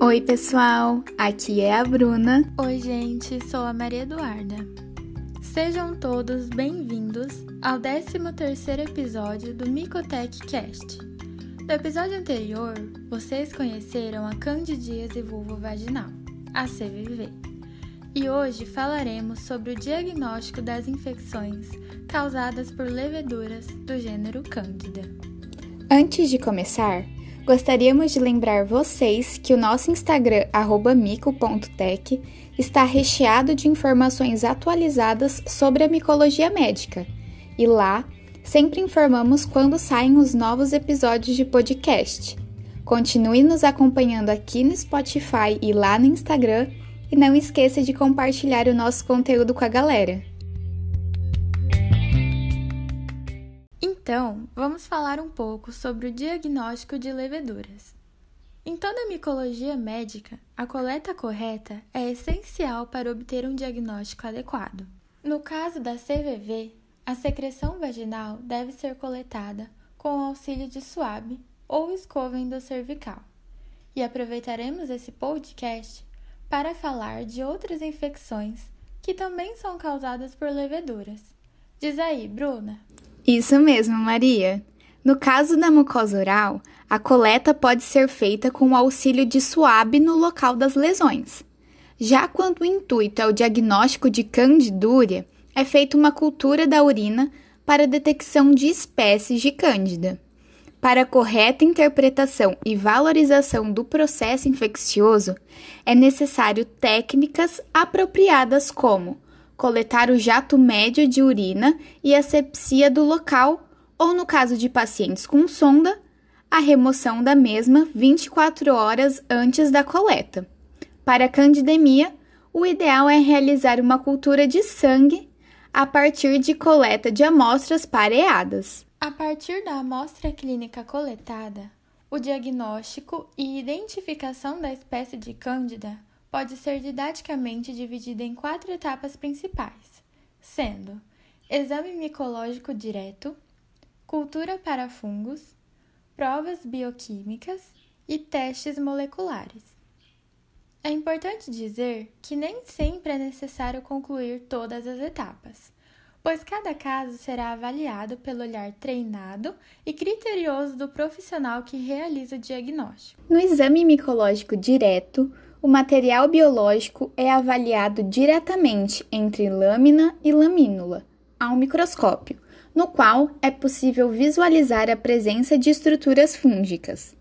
Oi, pessoal! Aqui é a Bruna. Oi, gente, sou a Maria Eduarda. Sejam todos bem-vindos ao 13º episódio do Micotech Cast. No episódio anterior, vocês conheceram a candidíase vulvovaginal, a CVV. E hoje falaremos sobre o diagnóstico das infecções causadas por leveduras do gênero Cândida. Antes de começar, Gostaríamos de lembrar vocês que o nosso Instagram, mico.tech, está recheado de informações atualizadas sobre a micologia médica. E lá, sempre informamos quando saem os novos episódios de podcast. Continue nos acompanhando aqui no Spotify e lá no Instagram. E não esqueça de compartilhar o nosso conteúdo com a galera. Então, vamos falar um pouco sobre o diagnóstico de leveduras. Em toda micologia médica, a coleta correta é essencial para obter um diagnóstico adequado. No caso da CVV, a secreção vaginal deve ser coletada com o auxílio de suave ou escova endocervical. E aproveitaremos esse podcast para falar de outras infecções que também são causadas por leveduras. Diz aí, Bruna. Isso mesmo, Maria. No caso da mucosa oral, a coleta pode ser feita com o auxílio de suave no local das lesões. Já quando o intuito é o diagnóstico de candidúria, é feita uma cultura da urina para detecção de espécies de cândida. Para correta interpretação e valorização do processo infeccioso, é necessário técnicas apropriadas como coletar o jato médio de urina e asepsia do local, ou no caso de pacientes com sonda, a remoção da mesma 24 horas antes da coleta. Para a candidemia, o ideal é realizar uma cultura de sangue a partir de coleta de amostras pareadas. A partir da amostra clínica coletada, o diagnóstico e identificação da espécie de cândida pode ser didaticamente dividida em quatro etapas principais, sendo exame micológico direto, cultura para fungos, provas bioquímicas e testes moleculares. É importante dizer que nem sempre é necessário concluir todas as etapas, pois cada caso será avaliado pelo olhar treinado e criterioso do profissional que realiza o diagnóstico. No exame micológico direto, o material biológico é avaliado diretamente entre lâmina e lamínula, ao microscópio, no qual é possível visualizar a presença de estruturas fúngicas.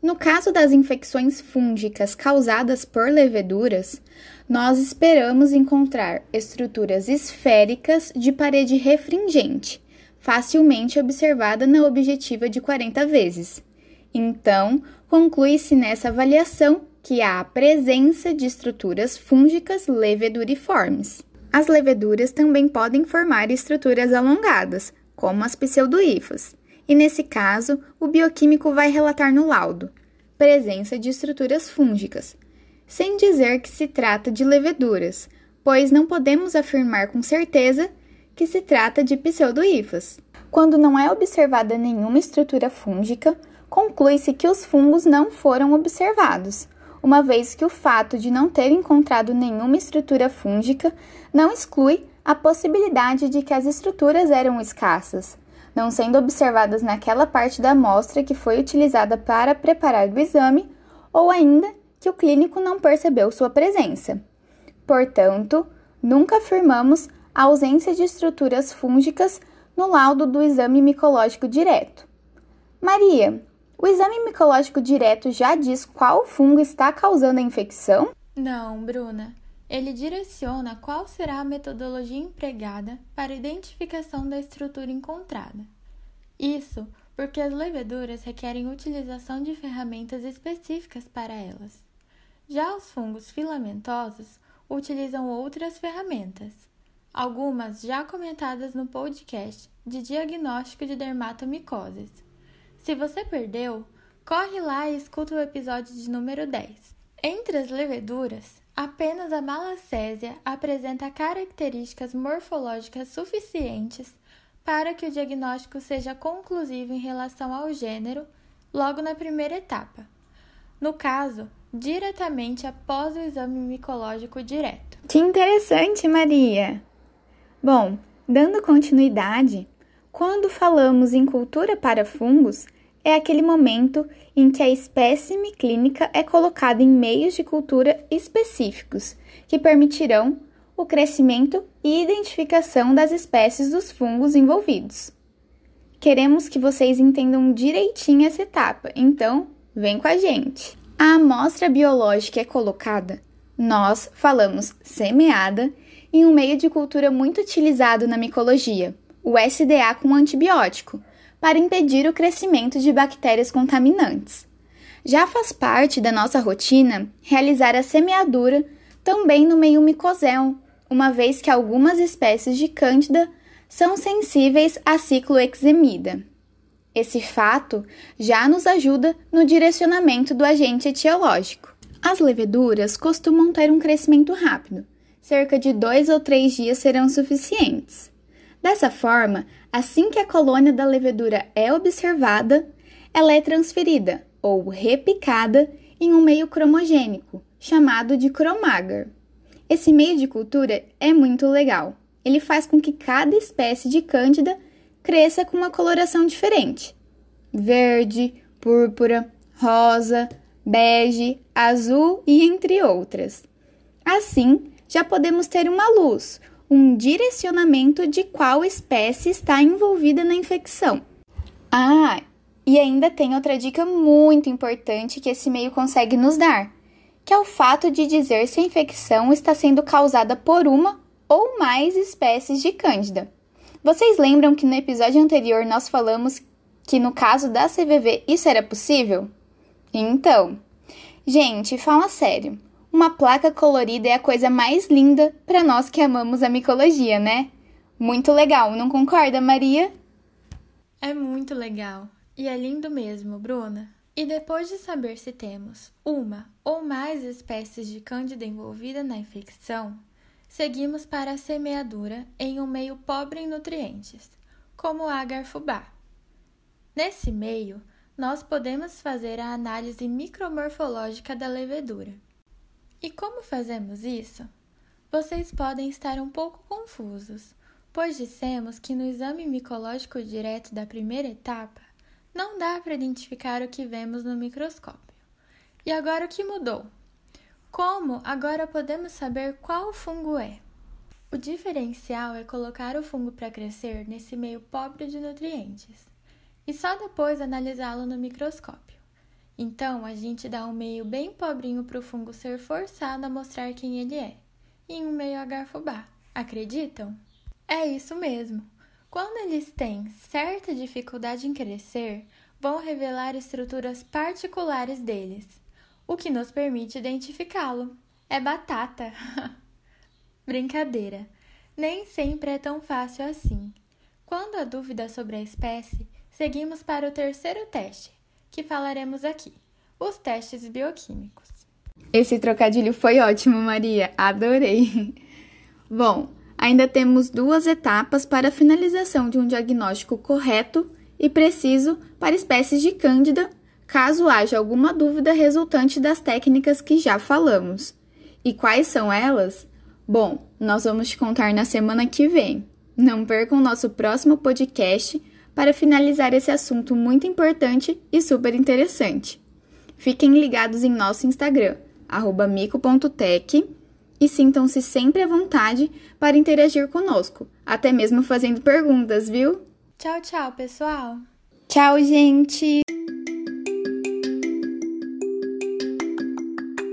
No caso das infecções fúngicas causadas por leveduras, nós esperamos encontrar estruturas esféricas de parede refringente, facilmente observada na objetiva de 40 vezes. Então, conclui-se nessa avaliação que há a presença de estruturas fúngicas leveduriformes. As leveduras também podem formar estruturas alongadas, como as pseudoifas, e nesse caso, o bioquímico vai relatar no laudo presença de estruturas fúngicas, sem dizer que se trata de leveduras, pois não podemos afirmar com certeza que se trata de pseudoifas. Quando não é observada nenhuma estrutura fúngica, conclui-se que os fungos não foram observados, uma vez que o fato de não ter encontrado nenhuma estrutura fúngica não exclui a possibilidade de que as estruturas eram escassas, não sendo observadas naquela parte da amostra que foi utilizada para preparar o exame, ou ainda que o clínico não percebeu sua presença. Portanto, nunca afirmamos a ausência de estruturas fúngicas no laudo do exame micológico direto. Maria, o exame micológico direto já diz qual fungo está causando a infecção? Não, Bruna. Ele direciona qual será a metodologia empregada para a identificação da estrutura encontrada. Isso porque as leveduras requerem utilização de ferramentas específicas para elas. Já os fungos filamentosos utilizam outras ferramentas, algumas já comentadas no podcast de diagnóstico de dermatomicoses. Se você perdeu, corre lá e escuta o episódio de número 10. Entre as leveduras, apenas a malacésia apresenta características morfológicas suficientes para que o diagnóstico seja conclusivo em relação ao gênero logo na primeira etapa. No caso, diretamente após o exame micológico direto. Que interessante, Maria! Bom, dando continuidade, quando falamos em cultura para fungos, é aquele momento em que a espécime clínica é colocada em meios de cultura específicos que permitirão o crescimento e identificação das espécies dos fungos envolvidos. Queremos que vocês entendam direitinho essa etapa, então vem com a gente. A amostra biológica é colocada, nós falamos semeada, em um meio de cultura muito utilizado na micologia, o SDA com antibiótico para impedir o crescimento de bactérias contaminantes. Já faz parte da nossa rotina realizar a semeadura também no meio micosel, uma vez que algumas espécies de Cândida são sensíveis a ciclohexemida. Esse fato já nos ajuda no direcionamento do agente etiológico. As leveduras costumam ter um crescimento rápido, cerca de dois ou três dias serão suficientes. Dessa forma, assim que a colônia da levedura é observada, ela é transferida ou repicada em um meio cromogênico, chamado de cromagar. Esse meio de cultura é muito legal. Ele faz com que cada espécie de cândida cresça com uma coloração diferente: verde, púrpura, rosa, bege, azul e entre outras. Assim, já podemos ter uma luz, um direcionamento de qual espécie está envolvida na infecção. Ah, e ainda tem outra dica muito importante que esse meio consegue nos dar, que é o fato de dizer se a infecção está sendo causada por uma ou mais espécies de Cândida. Vocês lembram que no episódio anterior nós falamos que no caso da CVV isso era possível? Então, gente, fala sério. Uma placa colorida é a coisa mais linda para nós que amamos a micologia, né? Muito legal, não concorda, Maria? É muito legal. E é lindo mesmo, Bruna. E depois de saber se temos uma ou mais espécies de cândida envolvida na infecção, seguimos para a semeadura em um meio pobre em nutrientes, como o agar-fubá. Nesse meio, nós podemos fazer a análise micromorfológica da levedura. E como fazemos isso? Vocês podem estar um pouco confusos, pois dissemos que no exame micológico direto da primeira etapa não dá para identificar o que vemos no microscópio. E agora o que mudou? Como agora podemos saber qual fungo é? O diferencial é colocar o fungo para crescer nesse meio pobre de nutrientes e só depois analisá-lo no microscópio. Então, a gente dá um meio bem pobrinho para o fungo ser forçado a mostrar quem ele é, em um meio agarfubá. Acreditam? É isso mesmo. Quando eles têm certa dificuldade em crescer, vão revelar estruturas particulares deles, o que nos permite identificá-lo. É batata! Brincadeira! Nem sempre é tão fácil assim. Quando há dúvida sobre a espécie, seguimos para o terceiro teste, que falaremos aqui: os testes bioquímicos. Esse trocadilho foi ótimo, Maria, adorei. Bom, ainda temos duas etapas para a finalização de um diagnóstico correto e preciso para espécies de Cândida, caso haja alguma dúvida resultante das técnicas que já falamos. E quais são elas? Bom, nós vamos te contar na semana que vem. Não percam nosso próximo podcast para finalizar esse assunto muito importante e super interessante. Fiquem ligados em nosso Instagram, mico.tech, e sintam-se sempre à vontade para interagir conosco, até mesmo fazendo perguntas, viu? Tchau, tchau, pessoal! Tchau, gente!